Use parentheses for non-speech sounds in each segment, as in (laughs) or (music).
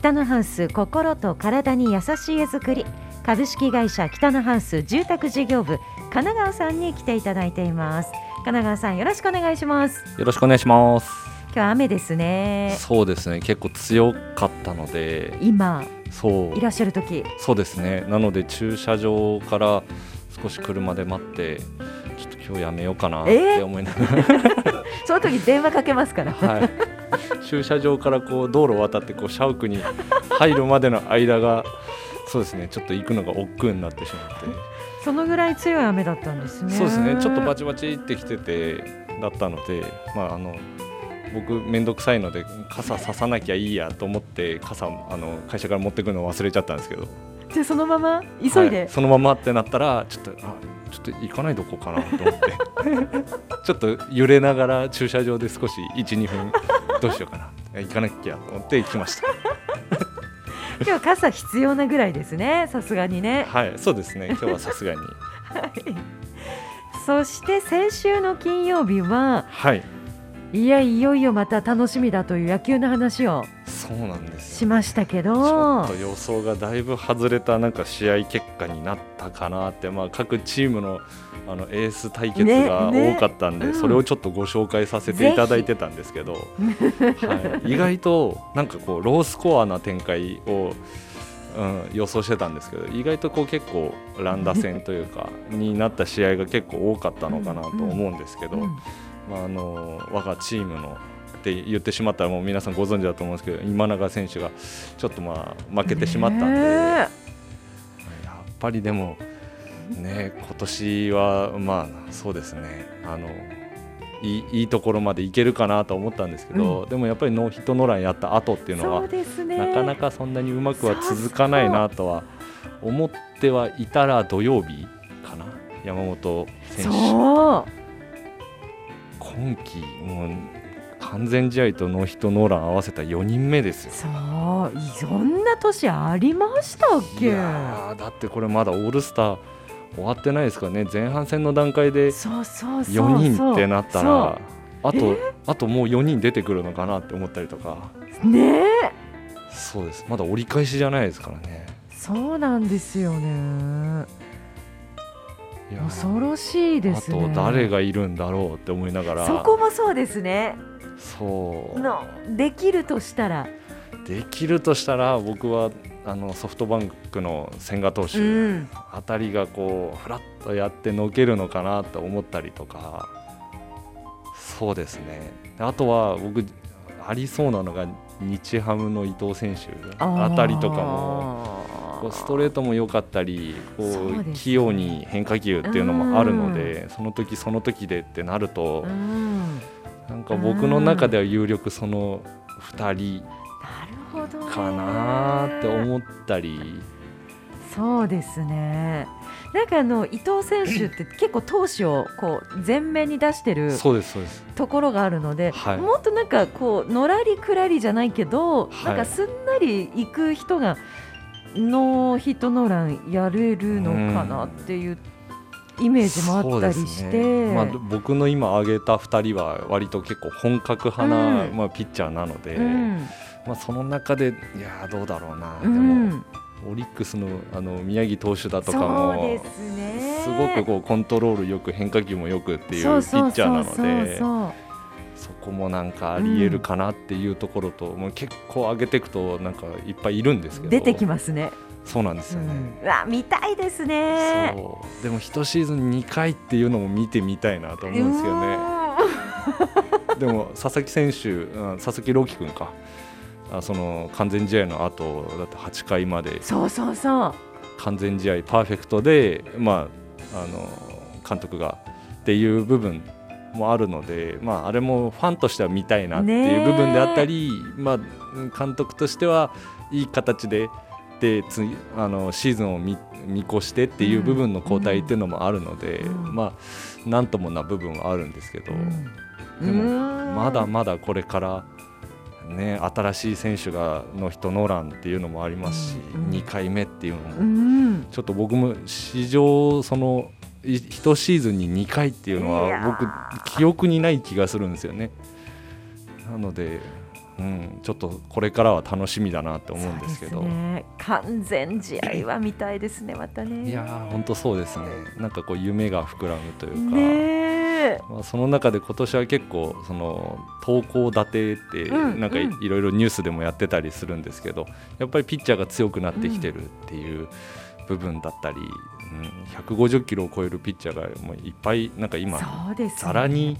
北のハウス心と体に優しい絵作り。株式会社北のハウス住宅事業部神奈川さんに来ていただいています。神奈川さんよろしくお願いします。よろしくお願いします。今日は雨ですね。そうですね。結構強かったので。今そう。いらっしゃる時。そうですね。なので駐車場から少し車で待って今日やめようかなって思いながら、(laughs) その時電話かけますから。はい、駐車場からこう道路を渡ってこう社屋に入るまでの間がそうですねちょっと行くのが億劫になってしまって。そのぐらい強い雨だったんですね。そうですねちょっとバチバチってきててだったのでまああの僕面倒くさいので傘ささなきゃいいやと思って傘あの会社から持ってくるの忘れちゃったんですけど。じゃあそのまま？急いで、はいそのままってなったらちょっとあちょっと行かないとこかなと思って。(laughs) ちょっと揺れながら駐車場で少し12分どうしようかな。行かなきゃと思って行きました。(laughs) 今日傘必要なぐらいですねさすがにね。はいそうですね。今日はさすがに。はい。そして先週の金曜日ははい。いやいよいよまた楽しみだという野球の話をそうなんですしましたけちょどっと予想がだいぶ外れたなんか試合結果になったかなって、まあ、各チームのあのエース対決がねね。多かったんで、うん。それをちょっとご紹介させていただいてたんですけど、はい、意外となんかこうロースコアな展開を、うん、予想してたんですけど意外とこう結構乱打戦というかになった試合が結構多かったのかなと思うんですけど、うん。まあ、あの我がチームのって言ってしまったらもう皆さんご存知だと思うんですけど今永選手がちょっとまあ負けてしまったんで、ねやっぱりでもね今年はまあそうですね。あのいいいいところまでいけるかなと思ったんですけど、でもやっぱりノーヒットノーランやった後っていうのそはね。なかなかそんなにうまくは続かないなとは思ってはいたら土曜日かな山本選手。今季もう完全試合とノーヒットノーラン合わせた4人目ですよ。そうそんな年ありましたっいけだってこれまだオールスター終わってないですからね。前半戦の段階でそうそうそう4人ってなったらあとえ？あともう4人出てくるのかなって思ったりとか。ね？えそうです。まだ折り返しじゃないですからね。そうなんですよね。恐ろしいですね。あと誰がいるんだろうって思いながら。そこもそうですねそう。のできるとしたら？できるとしたら僕はあのソフトバンクの千賀投手、うん。あたりがこうフラッとやってのけるのかなと思ったりとか。そうですね。あとは僕ありそうなのが日ハムの伊藤選手あたりとかもこうストレートも良かったりこう器用に変化球っていうのもあるのでその時その時でってなるとうんなんか僕の中では有力その2人かなって思ったり。そうですね。なんかあの伊藤選手って結構投手をこう前面に出してるところがあるので、はい。もっとなんかこうのらりくらりじゃないけど、はい。なんかすんなりいく人がノーヒットノーランやれるのかなっていうイメージもあったりして、ね。まあ、僕の今挙げた2人は割と結構本格派な、うん。まあ、ピッチャーなので、うん。まあ、その中でいやーどうだろうな、うでもん、オリックスのあの宮城投手だとかもですごくこうコントロールよく変化球もよくっていうピッチャーなのでそこもなんかありえるかなっていうところと、もう結構上げていくとなんかいっぱいいるんですけど。出てきますね。そうなんですよね。うん、うわ見たいですね。そうでも1シーズン2回っていうのも見てみたいなと思うんですよね。でも佐々木選手、うん佐々木朗希君かあその完全試合の後だって8回までそうそうそう。完全試合パーフェクトで、まあ、あの監督がっていう部分もあるので、まあ、あれもファンとしては見たいなっていう部分であったり、まあ、監督としてはいい形ででつあのシーズンを見見越してっていう部分の交代っていうのもあるので、うん。まあ、なんともな部分はあるんですけど、うん。でもうん。まだまだこれから、ね、新しい選手がの人ノーランっていうのもありますし、うん。うん2回目っていうのも。うん。ちょっと僕も史上そのい1シーズンに2回っていうのは僕記憶にない気がするんですよね。なのでうん、ちょっとこれからは楽しみだなって思うんですけど、ね、完全試合は見たいですねまたね。いや本当そうですね。なんかこう夢が膨らむというか、ねまあ、その中で今年は結構その投稿立てってなんかいろいろニュースでもやってたりするんですけど、やっぱりピッチャーが強くなってきてるっていう部分だったり、うん、150キロを超えるピッチャーがもういっぱいなんか今ざらに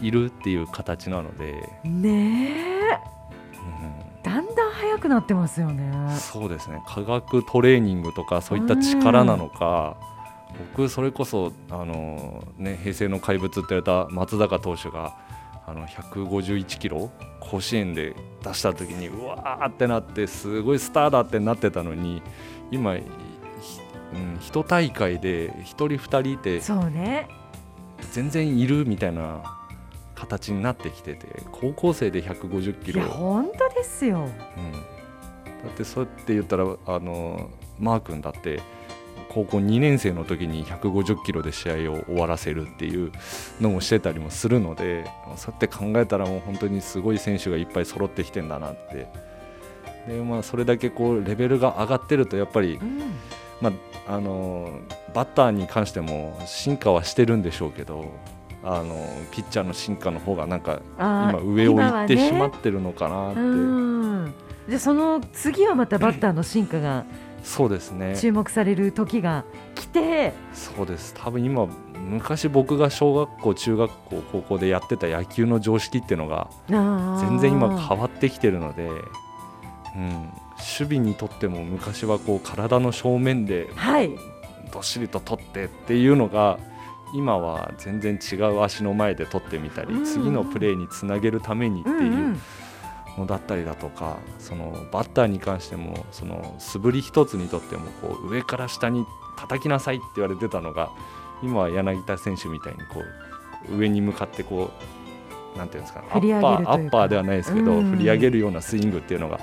いるっていう形なので。ねだんだん速くなってますよね。そうですね。科学トレーニングとかそういった力なのか、僕それこそあの、ね、平成の怪物って言われた松坂投手があの151キロ甲子園で出した時にうわーってなってすごいスターだってなってたのに今、うん、1大会で1人2人いてそうね。全然いるみたいな形になってきてて高校生で150キロ。本当ですよ、うん、だってそうやって言ったらあのマー君だって高校2年生の時に150キロで試合を終わらせるっていうのもしてたりもするのでそうやって考えたらもう本当にすごい選手がいっぱい揃ってきてんだなって。で、まあ、それだけこうレベルが上がってるとやっぱり、うん、まあ、あのバッターに関しても進化はしてるんでしょうけどあのピッチャーの進化の方がなんか今上を行ってしまってるのかなって。ね、じゃその次はまたバッターの進化がそうですね。注目される時が来て。そうです。多分今昔僕が小学校中学校高校でやってた野球の常識っていうのが全然今変わってきてるので、うん、守備にとっても昔はこう体の正面でどっしりと取ってっていうのが、はい今は全然違う足の前で取ってみたり、うん、次のプレーにつなげるためにっていうのだったりだとか、そのバッターに関してもその素振り一つにとってもこう上から下に叩きなさいって言われてたのが今は柳田選手みたいにこう上に向かってこうなんていうんですかアッパーアッパーではないですけど、うん、振り上げるようなスイングっていうのが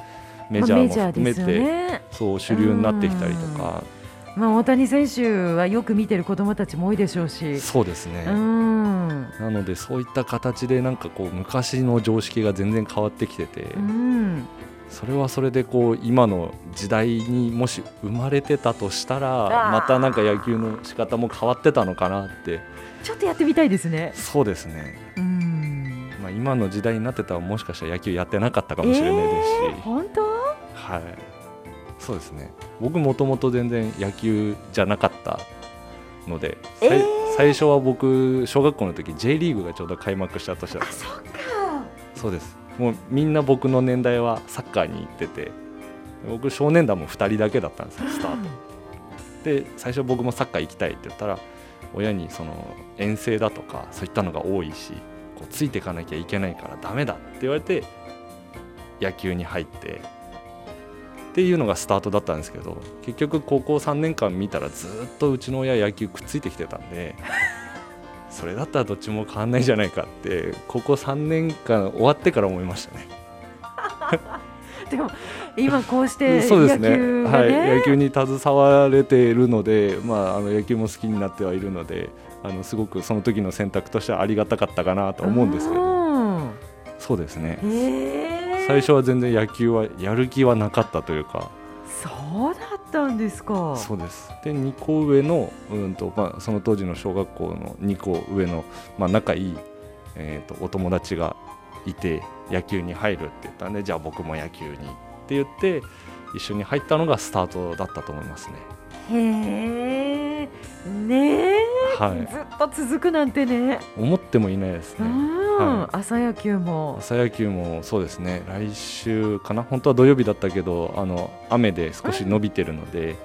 メジャーも含めて、ね、そう主流になってきたりとか。まあ、大谷選手はよく見てる子どもたちも多いでしょうし。そうですね。なのでそういった形でなんかこう昔の常識が全然変わってきてて、それはそれでこう今の時代にもし生まれてたとしたらまたなんか野球の仕方も変わってたのかなって。ちょっとやってみたいですね。そうですね。うん。まあ今の時代になってたらもしかしたら野球やってなかったかもしれないですし、えー、本当？はいそうですね。僕もともと全然野球じゃなかったので、えー、最初は僕小学校の時 J リーグがちょうど開幕した年だった。そそうです。もうみんな僕の年代はサッカーに行ってて僕少年団も2人だけだったんですよスタート。で最初僕もサッカー行きたいって言ったら親にその遠征だとかそういったのが多いしこうついていかなきゃいけないからダメだって言われて野球に入ってっていうのがスタートだったんですけど結局高校3年間見たらずっとうちの親野球くっついてきてたんで (laughs) それだったらどっちも変わんないじゃないかって高校3年間終わってから思いましたね。(laughs) でも今こうしてそうですね、ね、はい、野球に携われているので、まあ、あの野球も好きになってはいるのであのすごくその時の選択としてはありがたかったかなと思うんですけど。そうですね。えー最初は全然野球はやる気はなかったというか。そうだったんですか。そうです。で2個上の、うんとまあ、その当時の小学校の2個上の、まあ、仲いい、えーと、お友達がいて野球に入るって言ったんでじゃあ僕も野球にって言って一緒に入ったのがスタートだったと思いますね。へえねえ、はい、ずっと続くなんてね。思ってもいないですね。はい、朝野球も。朝野球もそうですね。来週かな？本当は土曜日だったけどあの雨で少し伸びてるので、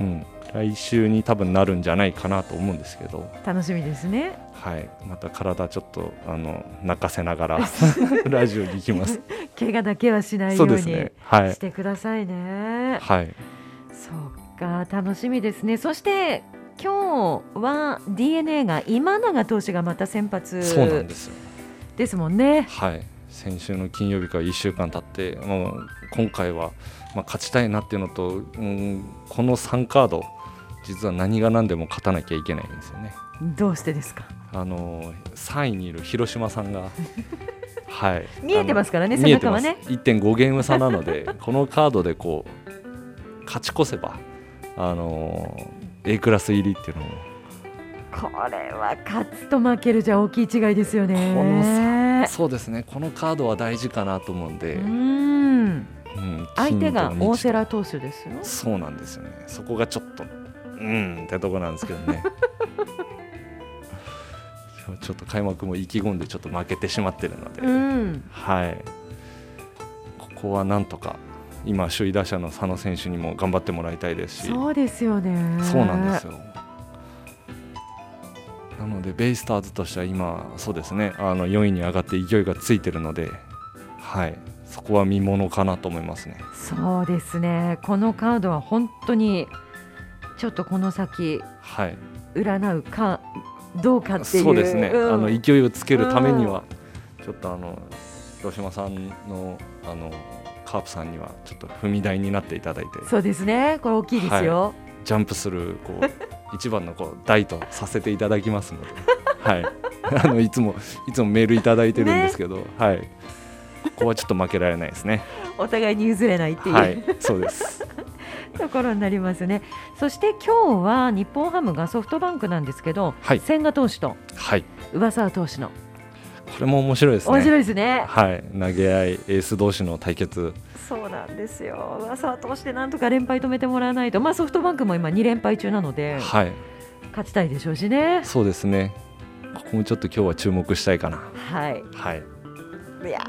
うん、来週に多分なるんじゃないかなと思うんですけど。楽しみですね。はい。また体ちょっとあの泣かせながら (laughs) ラジオに行きます。(laughs) 怪我だけはしないようにしてくださいね。はい。そうか楽しみですね。そして今日は d n a が今永投手がまた先発そうなんですよですもんね。はい。先週の金曜日から1週間経ってもう今回は、まあ、勝ちたいなっていうのと、うん、この3カード実は何が何でも勝たなきゃいけないんですよね。どうしてですか？あの3位にいる広島さんが (laughs) はい、見えてますからね背中はね。1.5ゲーム差なのでこのカードでこう勝ち越せばあのー A クラス入りっていうのもこれは勝つと負けるじゃ大きい違いですよね。このそうですね。このカードは大事かなと思うんで、ううんん相手が大瀬良投手ですよ。そうなんですよね。そこがちょっとうんってとこなんですけどね。(laughs) ちょっと開幕も意気込んでちょっと負けてしまってるので、うん。はい。ここはなんとか今首位打者の佐野選手にも頑張ってもらいたいですし。そうですよね。そうなんですよなのでベイスターズとしては今そうですね。あの4位に上がって勢いがついてるのではい。そこは見ものかなと思いますね。そうですね。このカードは本当にちょっとこの先はい。占うかどうかっていう。そうですね、うん。あの勢いをつけるためには、ちょっとあの広島さんのあのカープさんにはちょっと踏み台になっていただいて。そうですね。これ大きいですよ、ジャンプするこう一番のこう台とさせていただきますので、(laughs) はい、(laughs) あのいつもいつもメールいただいてるんですけど、はい、ここはちょっと負けられないですね。お互いに譲れないっていう、はい、そうです。(laughs) ところになりますね。そして今日は日本ハムがソフトバンクなんですけど、はい。千賀投手とはい、上沢投手の、これも面白いですね。面白いですねはい、投げ合いエース同士の対決。そうなんですよ上沢投手でなんとか連敗止めてもらわないと、まあ、ソフトバンクも今2連敗中なのではい、勝ちたいでしょうしねそうですね。ここもちょっと今日は注目したいかな。はいはい。いや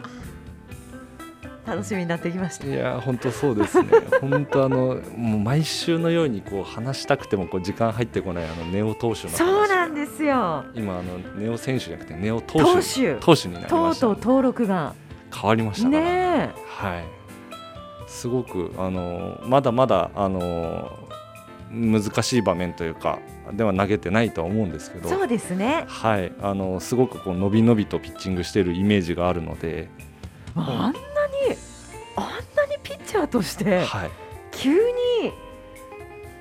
楽しみになってきました。いや本当そうですね。(laughs) 本当あのもう毎週のようにこう話したくてもこう時間入ってこないあのネオ投手の話。そうなんですよ。今あのネオ選手じゃなくてネオ投投手。手投手になりとました、うとう登録が。変わりましたから、ねはい。すごくあのまだまだあの難しい場面というかでは投げてないとは思うんですけど。そうですね。はい。あのすごくこう伸び伸びとピッチングしているイメージがあるので、あとしてはい。急に。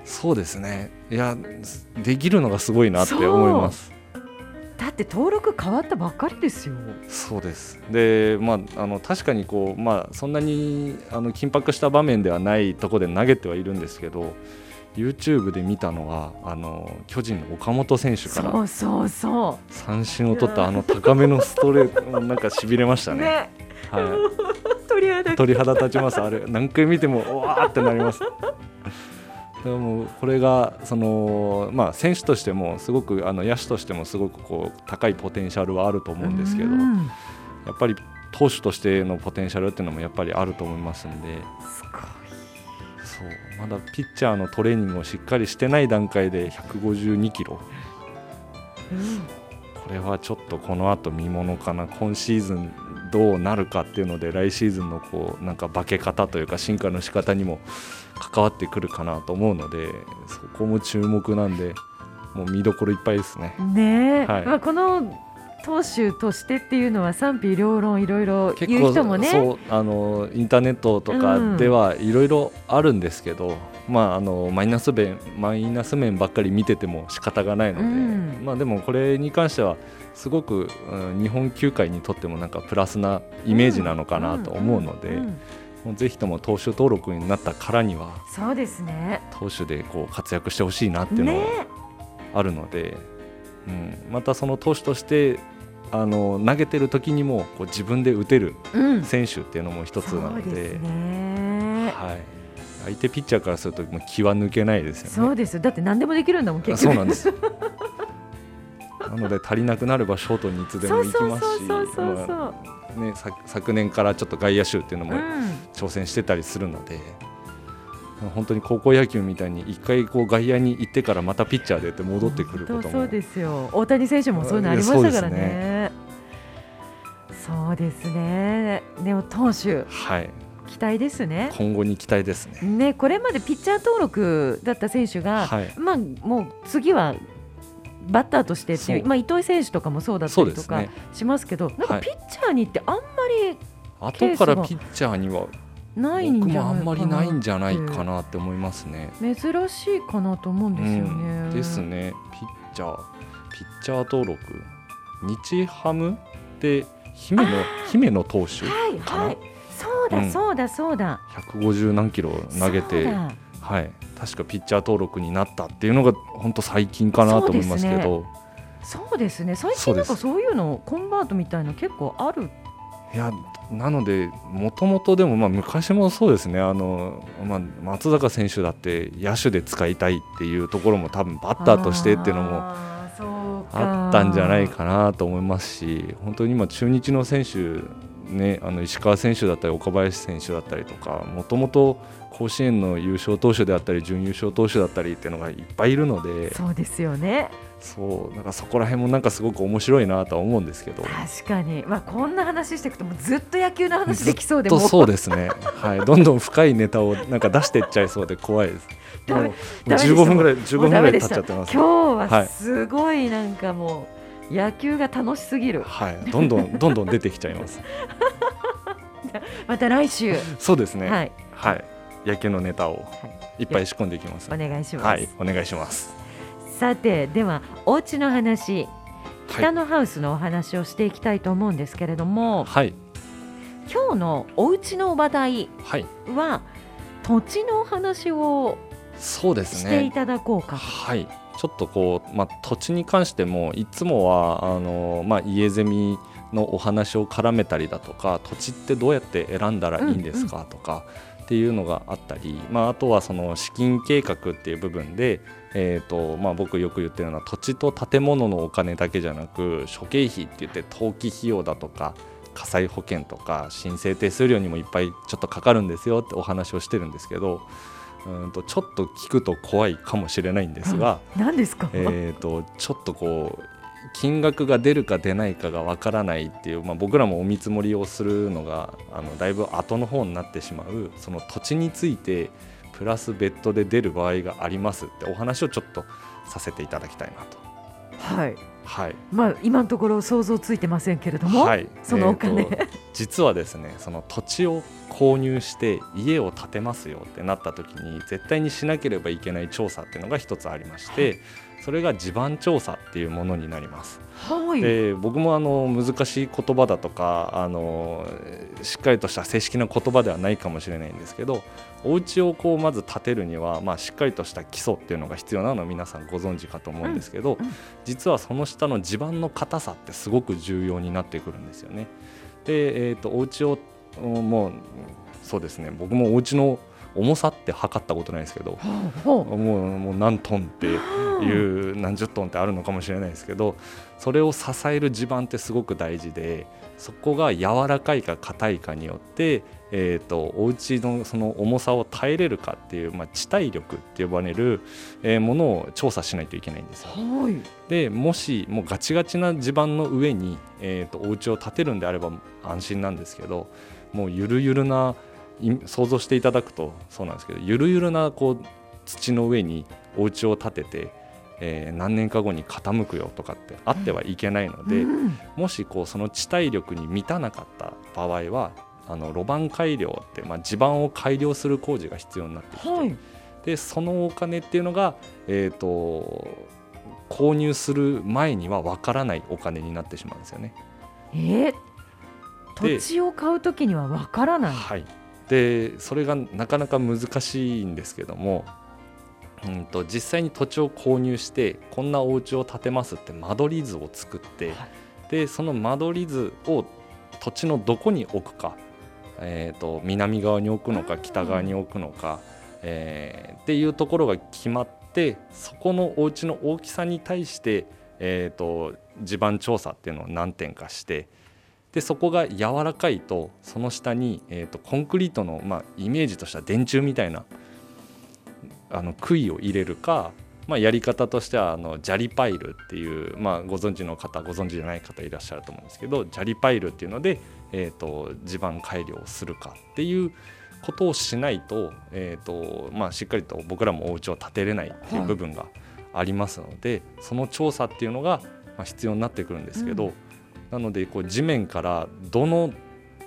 そうですね。いやできるのがすごいなって思います。だって登録変わったばっかりですよ。そうです。で、まあ、あの確かにこう、まあ、そんなにあの緊迫した場面ではないところで投げてはいるんですけど YouTube で見たのはあの巨人の岡本選手からそうそうそ三振を取ったあの高めのストレートなんかしびれましたね。うね。はい、鳥肌立ちます。あれ何回見てもうわーってなります。でもこれがその、まあ、選手としてもすごくあの野手としてもすごくこう高いポテンシャルはあると思うんですけどやうん。っぱり投手としてのポテンシャルっていうのもやっぱりあると思いますんで。そう。まだピッチャーのトレーニングをしっかりしてない段階で152キロ。うん。これはちょっとこの後見ものかな。今シーズンどうなるかっていうので来シーズンのこうなんか化け方というか進化の仕方にも関わってくるかなと思うのでそこも注目なんでもう見どころいっぱいですね。ねえ、はい。まあ、この投手としてっていうのは賛否両論いろいろ言う人もね。そうあのインターネットとかではいろいろあるんですけど、まあ、あのマイナス面マイナス面ばっかり見てても仕方がないので、うん。まあ、でもこれに関してはすごく、うん日本球界にとってもなんかプラスなイメージなのかなと思うので、ぜひとも投手登録になったからにはそうですね。投手でこう活躍してほしいなっていうのね。はあるので、うん、またその投手としてあの投げてる時にもこう自分で打てるうん。選手っていうのも一つなのでそうですね。はい、相手ピッチャーからするともう気は抜けないですよね。そうですよ。だって何でもできるんだもん結局。そうなんです。(laughs) なので足りなくなればショートにいつでも行きますし昨年からちょっと外野手っていうのもうん。挑戦してたりするので、本当に高校野球みたいに一回こう外野に行ってからまたピッチャーでって戻ってくることも。そうですよ。大谷選手もそういうのありましたからね。そうですね。ネオ投手。はい、期待ですね。今後に期待ですね。ねこれまでピッチャー登録だった選手が、はい、まあもう次はバッターとしてっていうまあ、糸井選手とかもそうだったりとか。しますけど、なんかはい。ピッチャーにってあんまり後からピッチャーにはないん僕じゃないかなもあんまりないんじゃないかなって思いますね。珍しいかなと思うんですよね。うん。ですね、ピッチャー、ピッチャー登録、日ハムで姫野姫野投手はいかな、はいそうだ、うん。そうだそうだ。150何キロ投げてはい、確かピッチャー登録になったっていうのが本当最近かなと思いますけど。そうですね。最近なんかそういうのコンバートみたいな結構ある？いやなのでもともとでもまあ昔もそうですね。あの、まあ、松坂選手だって野手で使いたいっていうところも多分バッターとしてっていうのもあったんじゃないかなと思いますし本当に今中日の選手ね、あの石川選手だったり岡林選手だったりとかもともと甲子園の優勝投手であったり準優勝投手だったりっていうのがいっぱいいるのでそうですよね。そうなんかそこら辺もなんかすごく面白いなとは思うんですけど。確かに、まあ、こんな話していくともうずっと野球の話できそうでともそうですね、はい、どんどん深いネタをなんか出していっちゃいそうで怖いです。もうもうダメでした。15分ぐらい15もう分ぐらい経っちゃってます。今日ははい。すごいなんかもう野球が楽しすぎる、はい、どんどんどんどん出てきちゃいます。(laughs) また来週。そうですね。はい。はい、野球のネタをはい。いっぱい仕込んでいきます。お願いします、はい、お願いします。さてではお家の話。はい、北のハウスのお話をしていきたいと思うんですけれども、はい、今日のお家の話題はい、は土地のお話をそうですしていね。ただこうかと、はい、ちょっとこう、まあ、土地に関してもいつもはあの、まあ、家ゼミのお話を絡めたりだとか土地ってどうやって選んだらいいんですかとか、っていうのがあったり、まあ、あとはその資金計画っていう部分で、えーとまあ、僕よく言ってるのは土地と建物のお金だけじゃなく諸経費って言って登記費用だとか火災保険とか申請手数料にもいっぱいちょっとかかるんですよってお話をしてるんですけどうんとちょっと聞くと怖いかもしれないんですが、何ですか、えー、とちょっとこう金額が出るか出ないかがわからないっていう、まあ、僕らもお見積もりをするのがあのだいぶ後の方になってしまうその土地についてプラス別途で出る場合がありますってお話をちょっとさせていただきたいなと。はい。はい。まあ今のところ想像ついてませんけれども、はい、そのお金、えーと実はですねその土地を購入して家を建てますよってなった時に絶対にしなければいけない調査っていうのが一つありまして、それが地盤調査っていうものになります。はい、で僕もあの難しい言葉だとかあのしっかりとした正式な言葉ではないかもしれないんですけどお家をこうまず建てるには、まあ、しっかりとした基礎っていうのが必要なのは皆さんご存知かと思うんですけど、うんうん実はその下の地盤の硬さってすごく重要になってくるんですよね。で、えー、とお家をうんもうそうですね。僕もお家の重さって測ったことないですけど (laughs) もうもう何トンっていう何十トンってあるのかもしれないですけどそれを支える地盤ってすごく大事でそこが柔らかいか硬いかによって、えー、とお家のその重さを耐えれるかっていう、まあ、地体力って呼ばれる、えーものを調査しないといけないんですよ。うはい。でもしもうガチガチな地盤の上に、えー、とお家を建てるんであれば安心なんですけどもうゆるゆるない想像していただくとそうなんですけどゆるゆるなこう土の上にお家を建てて、えー何年か後に傾くよとかってあってはいけないので、うん。もしこうその地体力に満たなかった場合はあの路盤改良って、まあ、地盤を改良する工事が必要になってきて、はいでそのお金っていうのが、えー、と購入する前には分からないお金になってしまうんですよね。え？ー土地を買うときにはわからない？はい、でそれがなかなか難しいんですけども、うん、と実際に土地を購入してこんなお家を建てますって間取り図を作って、はいでその間取り図を土地のどこに置くか、えー、と南側に置くのかうん。北側に置くのか、えーっていうところが決まってそこのお家の大きさに対して、えー、と地盤調査っていうのを何点かしてでそこが柔らかいとその下に、えー、とコンクリートの、まあ、イメージとした電柱みたいなあの杭を入れるか、まあ、やり方としてはあの砂利パイルっていう、まあ、ご存知の方ご存知じゃない方いらっしゃると思うんですけど砂利パイルっていうので、えー、と地盤改良をするかっていうことをしないと,、えーとまあ、しっかりと僕らもお家を建てれないっていう部分がありますので、その調査っていうのが、まあ、必要になってくるんですけど、うん。なのでこう地面からどの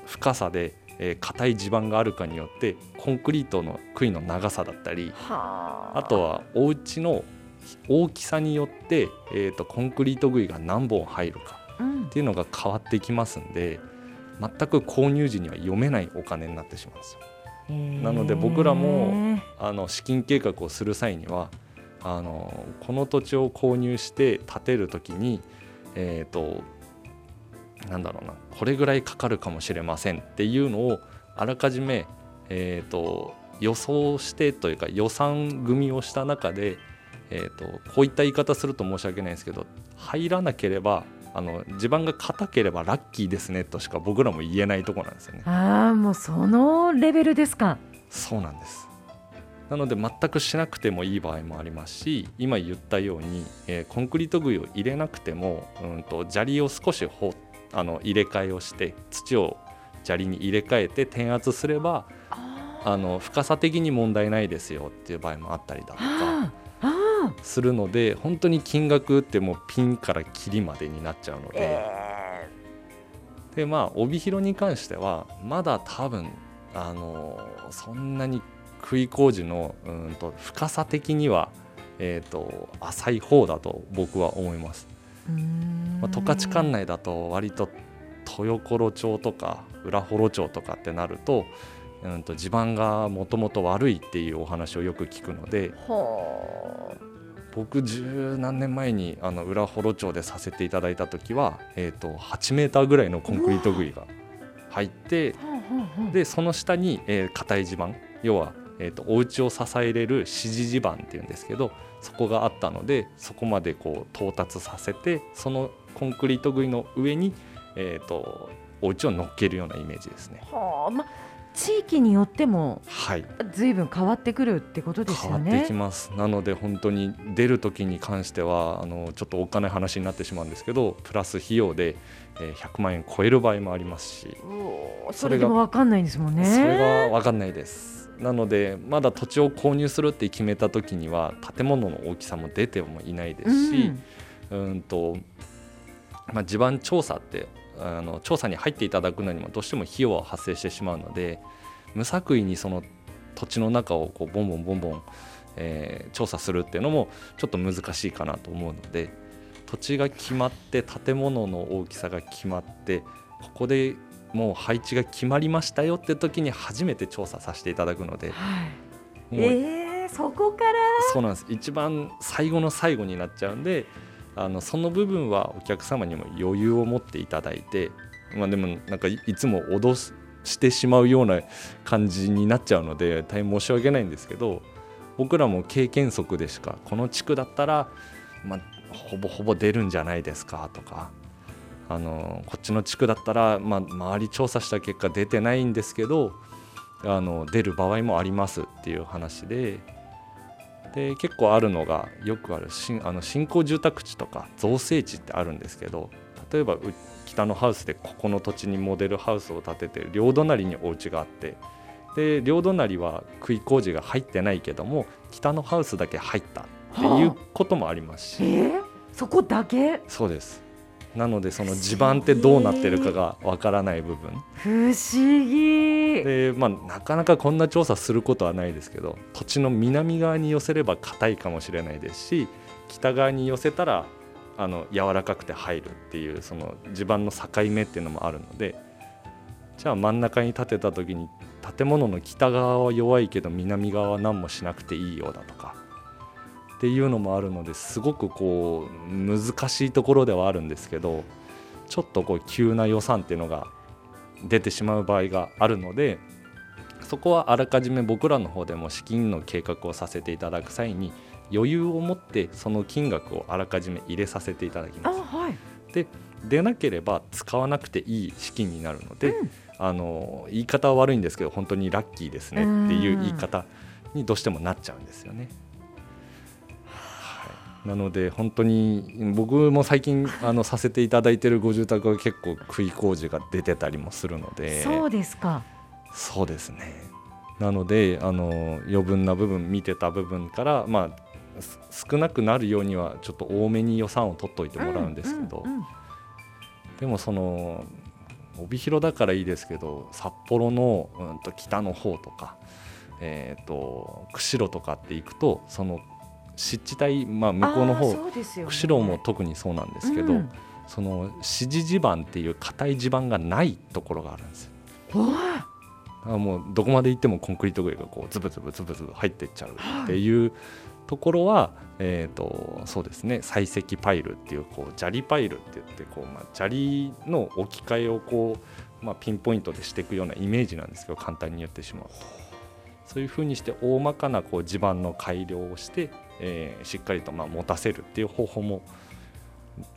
深さでえー硬い地盤があるかによってコンクリートの杭の長さだったりはあとはお家の大きさによって、えー、とコンクリート杭が何本入るかうん。っていうのが変わってきますんで全く購入時には読めないお金になってしまうんですよ。なので僕らもあの資金計画をする際にはあのこの土地を購入して建てる時にえっ、ー、となんだろうなこれぐらいかかるかもしれませんっていうのをあらかじめ、えーと、予想してというか予算組をした中で、えーと、こういった言い方すると申し訳ないんですけど入らなければあの地盤が硬ければラッキーですねとしか僕らも言えないとこなんですよね。ああもうそのレベルですか。そうなんですなので全くしなくてもいい場合もありますし今言ったように、えー、コンクリート杭を入れなくても、うんと、砂利を少しほあの入れ替えをして土を砂利に入れ替えて転圧すればあの深さ的に問題ないですよっていう場合もあったりだとかするので本当に金額ってもうピンからキリまでになっちゃうので、えー、でまあ帯広に関してはまだ多分あのそんなに杭工事のうんと深さ的には、えーと、浅い方だと僕は思います。まあ、十勝管内だと割と豊頃町とか浦幌町とかってなると,、うんと地盤がもともと悪いっていうお話をよく聞くので僕十何年前にあの浦幌町でさせていただいた時は、えーと、と8メーターぐらいのコンクリート杭が入ってでその下に、えー、硬い地盤要はえーと、お家を支えれる支持地盤っていうんですけどそこがあったのでそこまでこう到達させてそのコンクリート杭の上に、えーと、お家を乗っけるようなイメージですね。はあま地域によってもずい。ぶん変わってくるってことですよね。変わってきます。なので本当に出る時に関してはあのちょっとお金話になってしまうんですけどプラス費用で、えー、100万円超える場合もありますし。それでも分かんないんですもんね。それは分かんないです。なのでまだ土地を購入するって決めた時には建物の大きさも出てもいないですし、うん、うんとまあ、地盤調査ってあの調査に入っていただくのにもどうしても費用は発生してしまうので無作為にその土地の中をこうボンボンボンボン、えー、調査するっていうのもちょっと難しいかなと思うので土地が決まって建物の大きさが決まってここでもう配置が決まりましたよって時に初めて調査させていただくので、はい、えー、そこから？そうなんです。一番最後の最後になっちゃうんであのその部分はお客様にも余裕を持っていただいて、まあ、でもなんかいつも脅してしまうような感じになっちゃうので大変申し訳ないんですけど僕らも経験則でしかこの地区だったら、まあ、ほぼほぼ出るんじゃないですかとかあのこっちの地区だったら、まあ、周り調査した結果出てないんですけどあの出る場合もありますっていう話でで結構あるのがよくある新あの新興住宅地とか造成地ってあるんですけど例えば北のハウスでここの土地にモデルハウスを建てて両隣にお家があってで両隣は杭工事が入ってないけども北のハウスだけ入ったっていうこともありますし、はあえー、そこだけ？そうですなのでその地盤ってどうなってるかがわからない部分。不思議。で、まあ、なかなかこんな調査することはないですけど土地の南側に寄せれば硬いかもしれないですし北側に寄せたらあの柔らかくて入るっていうその地盤の境目っていうのもあるのでじゃあ真ん中に建てた時に建物の北側は弱いけど南側は何もしなくていいようだとかっていうのもあるのですごくこう難しいところではあるんですけどちょっとこう急な予算っていうのが出てしまう場合があるのでそこはあらかじめ僕らの方でも資金の計画をさせていただく際に余裕を持ってその金額をあらかじめ入れさせていただきます。はい、で出なければ使わなくていい資金になるので、うん、あの言い方は悪いんですけど本当にラッキーですねっていう言い方にどうしてもなっちゃうんですよね。なので本当に僕も最近あのさせていただいているご住宅は結構杭工事が出てたりもするので。そうですか。そうですね。なのであの余分な部分見てた部分からまあ少なくなるようにはちょっと多めに予算を取っておいてもらうんですけど、うんうんうん、でもその帯広だからいいですけど札幌の、うん、と北の方とか、えーと釧路とかって行くとその湿地帯、まあ、向こうの方、ね、釧路も特にそうなんですけど、うん、その支持地盤っていう硬い地盤がないところがあるんです。よ。あもうどこまで行ってもコンクリート杭がこうズブズブズブズブ入っていっちゃうっていうところは、えーとそうですね採石パイルっていうこう砂利パイルって言ってこう、まあ、砂利の置き換えをこう、まあ、ピンポイントでしていくようなイメージなんですけど簡単に言ってしまうとそういうふうにして大まかなこう地盤の改良をして、えーしっかりとまあ持たせるっていう方法も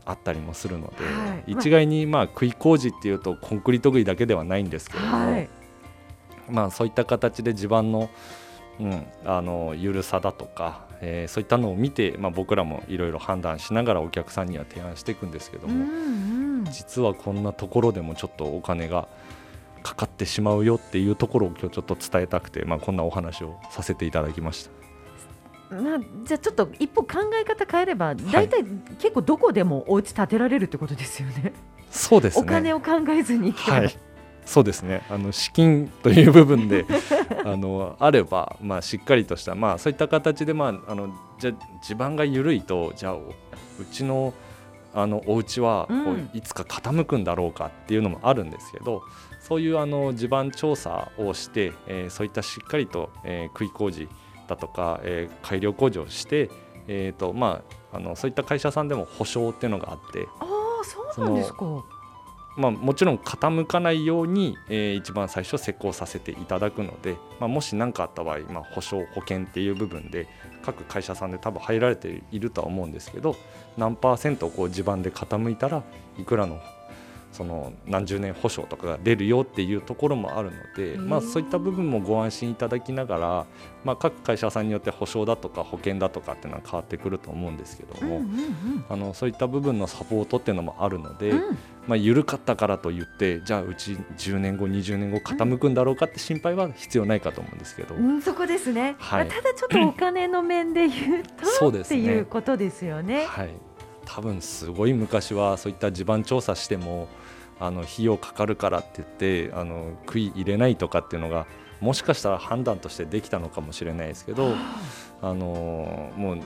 あったりもするので、はい。一概にまあ杭工事っていうとコンクリート杭だけではないんですけれども、はい。まあ、そういった形で地盤の,、うん、あの緩さだとか、えーそういったのを見て、まあ、僕らもいろいろ判断しながらお客さんには提案していくんですけどうんも、うん。実はこんなところでもちょっとお金がかかってしまうよっていうところを今日ちょっと伝えたくて、まあ、こんなお話をさせていただきました。まあ、じゃあちょっと一歩考え方変えれば大体結構どこでもお家建てられるってことですよね。そうですね。お金を考えずに。はい、そうですね。あの資金という部分で (laughs) あのあれば、まあ、しっかりとした、まあ、そういった形で、まあ、あのじゃ地盤が緩いとじゃあおうちのあのお家はこううん。いつか傾くんだろうかっていうのもあるんですけどそういうあの地盤調査をして、えーそういったしっかりと、えー、杭工事だとか、えー改良工事をして、えーとまあ、あのそういった会社さんでも保証っていうのがあって。ああそうなんですか。まあ、もちろん傾かないように、えー一番最初施工させていただくので、まあ、もし何かあった場合、まあ、保証保険っていう部分で各会社さんで多分入られているとは思うんですけど何パーセントこう地盤で傾いたらいくらのその何十年保証とかが出るよっていうところもあるので、まあ、そういった部分もご安心いただきながら、まあ、各会社さんによって保証だとか保険だとかっていうのは変わってくると思うんですけども、うんうんあのそういった部分のサポートっていうのもあるので。うん。うんまあ、緩かったからといってじゃあうち10年後20年後傾くんだろうかって心配は必要ないかと思うんですけど、うん、そこですね、はい。まあただちょっとお金の面で言うとそうですねっていうことですよね。はい、多分すごい昔はそういった地盤調査してもあの費用かかるからって言ってあの杭入れないとかっていうのがもしかしたら判断としてできたのかもしれないですけど、あのもう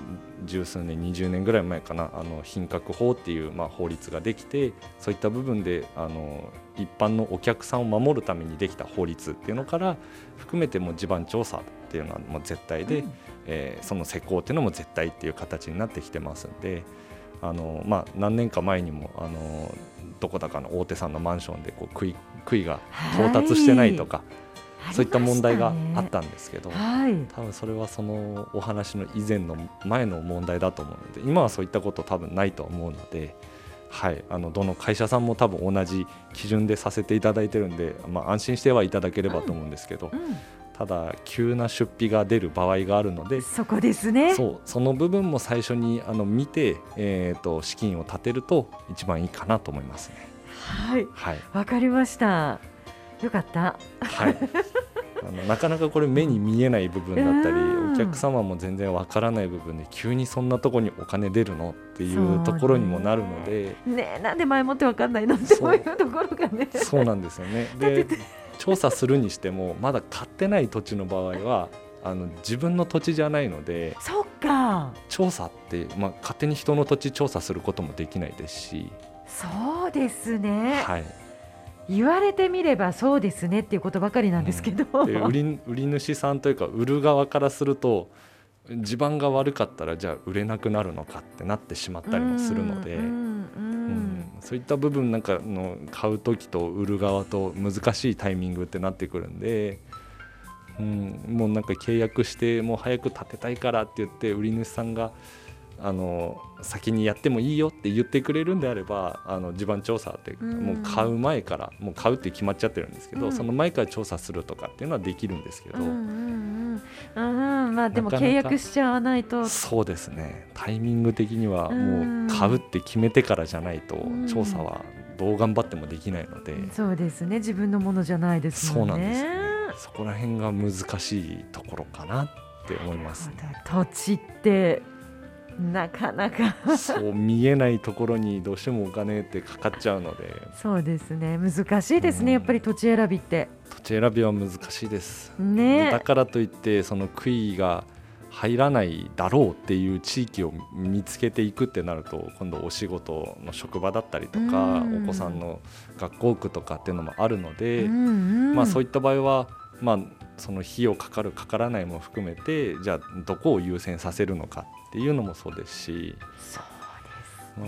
十数年20年ぐらい前かなあの品格法っていう、まあ、法律ができてそういった部分であの一般のお客さんを守るためにできた法律っていうのから含めても地盤調査っていうのはもう絶対で、うん。えーその施工っていうのも絶対っていう形になってきてますんであの、まあ、何年か前にもあのどこだかの大手さんのマンションでこう杭杭が到達してないとか、そういった問題があったんですけど。はい、多分それはそのお話の以前の前の問題だと思うので今はそういったこと多分ないと思うので、はい、あのどの会社さんも多分同じ基準でさせていただいてるんで、まあ、安心してはいただければと思うんですけど、うん、ただ急な出費が出る場合があるのでそこですね。そうその部分も最初にあの見て、えー、と資金を立てると一番いいかなと思いますね。はい、はいわかりました。よかった。はい (laughs) あのなかなかこれ目に見えない部分だったりうんお客様も全然わからない部分で急にそんなところにお金出るのっていそうところにもなるのでねえ、なんで前もってわかんないのってそういうところがね。そうなんですよね。(laughs) で調査するにしてもまだ買ってない土地の場合はあの自分の土地じゃないのでそっか。調査って、まあ、勝手に人の土地調査することもできないですし、そうですね。はい、言われてみればそうですねっていうことばかりなんですけど。で売り売り主さんというか売る側からすると地盤が悪かったらじゃあ売れなくなるのかってなってしまったりもするので、うんそういった部分なんかの買う時と売る側と難しいタイミングってなってくるんで、うん、もうなんか契約してもう早く建てたいからって言って売り主さんがあの先にやってもいいよって言ってくれるんであればあの地盤調査ってうん。もう買う前からもう買うって決まっちゃってるんですけど、うんその前から調査するとかっていうのはできるんですけど、うんうんうん。うんまあでも契約しちゃわないと。そうですね。タイミング的にはうん。もう買うって決めてからじゃないとうん。調査はどう頑張ってもできないので、そうですね。自分のものじゃないですもね。そうんなんですね。そこら辺が難しいところかなって思いますね。土地って (laughs) なかなか。そう見えないところにどうしてもお金ってかかっちゃうので。そうですね。難しいですね、うん。やっぱり土地選びって。土地選びは難しいです。ね。だからといってその杭が入らないだろうっていう地域を見つけていくってなると今度お仕事の職場だったりとかお子さんの学校区とかっていうのもあるので、まあ、そういった場合は、まあ、その費用かかるかからないも含めてじゃあどこを優先させるのかっていうのもそうですし。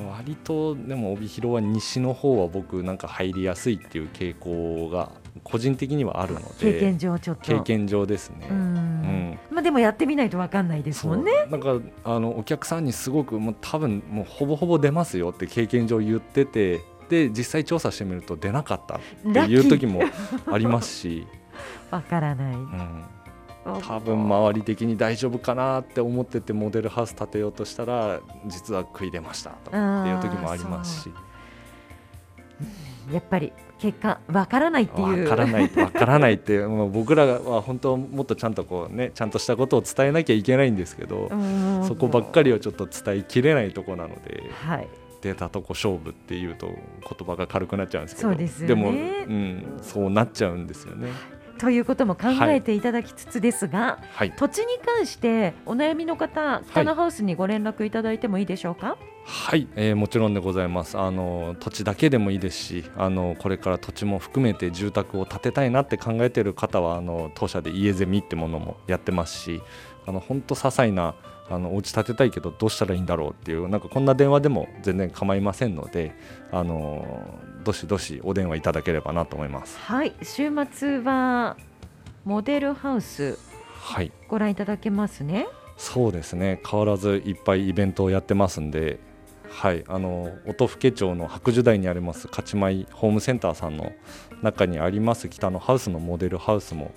割とでも帯広は西の方は僕なんか入りやすいっていう傾向が個人的にはあるので経験上ちょっと。経験上ですね、うん、まあ、でもやってみないと分かんないですもんね。なんかあのお客さんにすごくもう多分もうほぼほぼ出ますよって経験上言っててで実際調査してみると出なかったっていう時もありますし。(laughs) わからない、うん多分周り的に大丈夫かなって思っててモデルハウス建てようとしたら実は食い出ましたとかっていう時もありますし。やっぱり結果わからないっていう。わからないわからないって (laughs) もう僕らは本当もっとちゃんとこうねちゃんとしたことを伝えなきゃいけないんですけどそこばっかりをちょっと伝えきれないとこなので、はい、出たとこ勝負っていうと言葉が軽くなっちゃうんですけど。で、ね、でも、うん、そうなっちゃうんですよね。ということも考えてい。ただきつつですが、はい、土地に関してお悩みの方、北のハウスにご連絡いただいてもいいでしょうか？はい、えー、もちろんでございます。あの土地だけでもいいですしあのこれから土地も含めて住宅を建てたいなって考えている方はあの当社で家ゼミってものもやってますしあの本当些細なあのお家建てたいけどどうしたらいいんだろうっていうなんかこんな電話でも全然構いませんのであのどしどしお電話いただければなと思います。はい。週末はモデルハウスはい。ご覧いただけますね、そうですね。変わらずいっぱいイベントをやってますんではい。あの音更町の白樹台にあります勝ち米ホームセンターさんの中にあります北のハウスのモデルハウスも、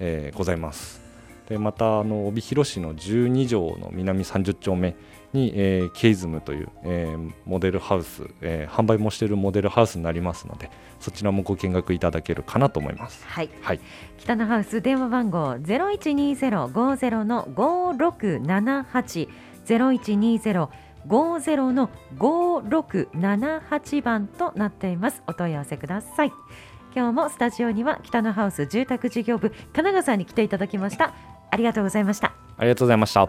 えー、ございますでまたあの帯広市の12条の南30丁目に、えー、ケイズムという、えー、モデルハウス、えー、販売もしているモデルハウスになりますのでそちらもご見学いただけるかなと思います。はい。はい、北のハウス電話番号ゼロ一二ゼロ五ゼロの五六七八ゼロ一二ゼロ五ゼロの五六七八番となっています。お問い合わせください。今日もスタジオには北のハウス住宅事業部神奈川さんに来ていただきました。ありがとうございました。ありがとうございました。